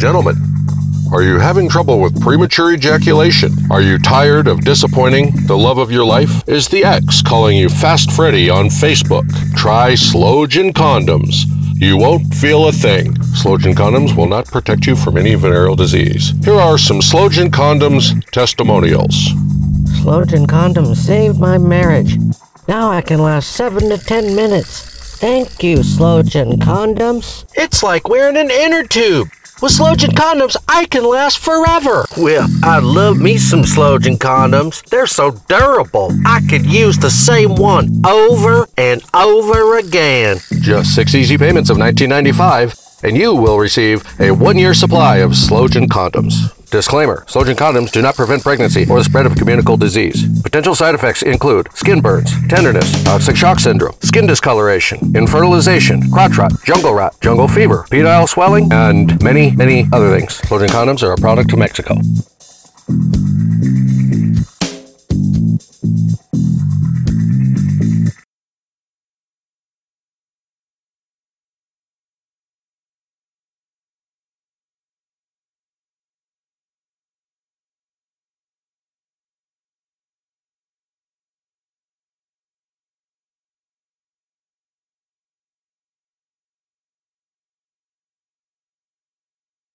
Gentlemen, are you having trouble with premature ejaculation? Are you tired of disappointing the love of your life? Is the ex calling you Fast Freddy on Facebook? Try Slojan condoms. You won't feel a thing. Slojan condoms will not protect you from any venereal disease. Here are some Slojan condoms testimonials. Slojan condoms saved my marriage. Now I can last seven to ten minutes. Thank you, Slojan condoms. It's like wearing an inner tube. With Slojan condoms, I can last forever. Well, I love me some Slojan condoms. They're so durable. I could use the same one over and over again. Just six easy payments of $19.95, and you will receive a one year supply of Slojan condoms. Disclaimer Slojan condoms do not prevent pregnancy or the spread of communicable disease. Potential side effects include skin burns, tenderness, toxic shock syndrome, skin discoloration, infertilization, crotch rot, jungle rot, jungle fever, penile swelling, and many, many other things. Slojan condoms are a product of Mexico.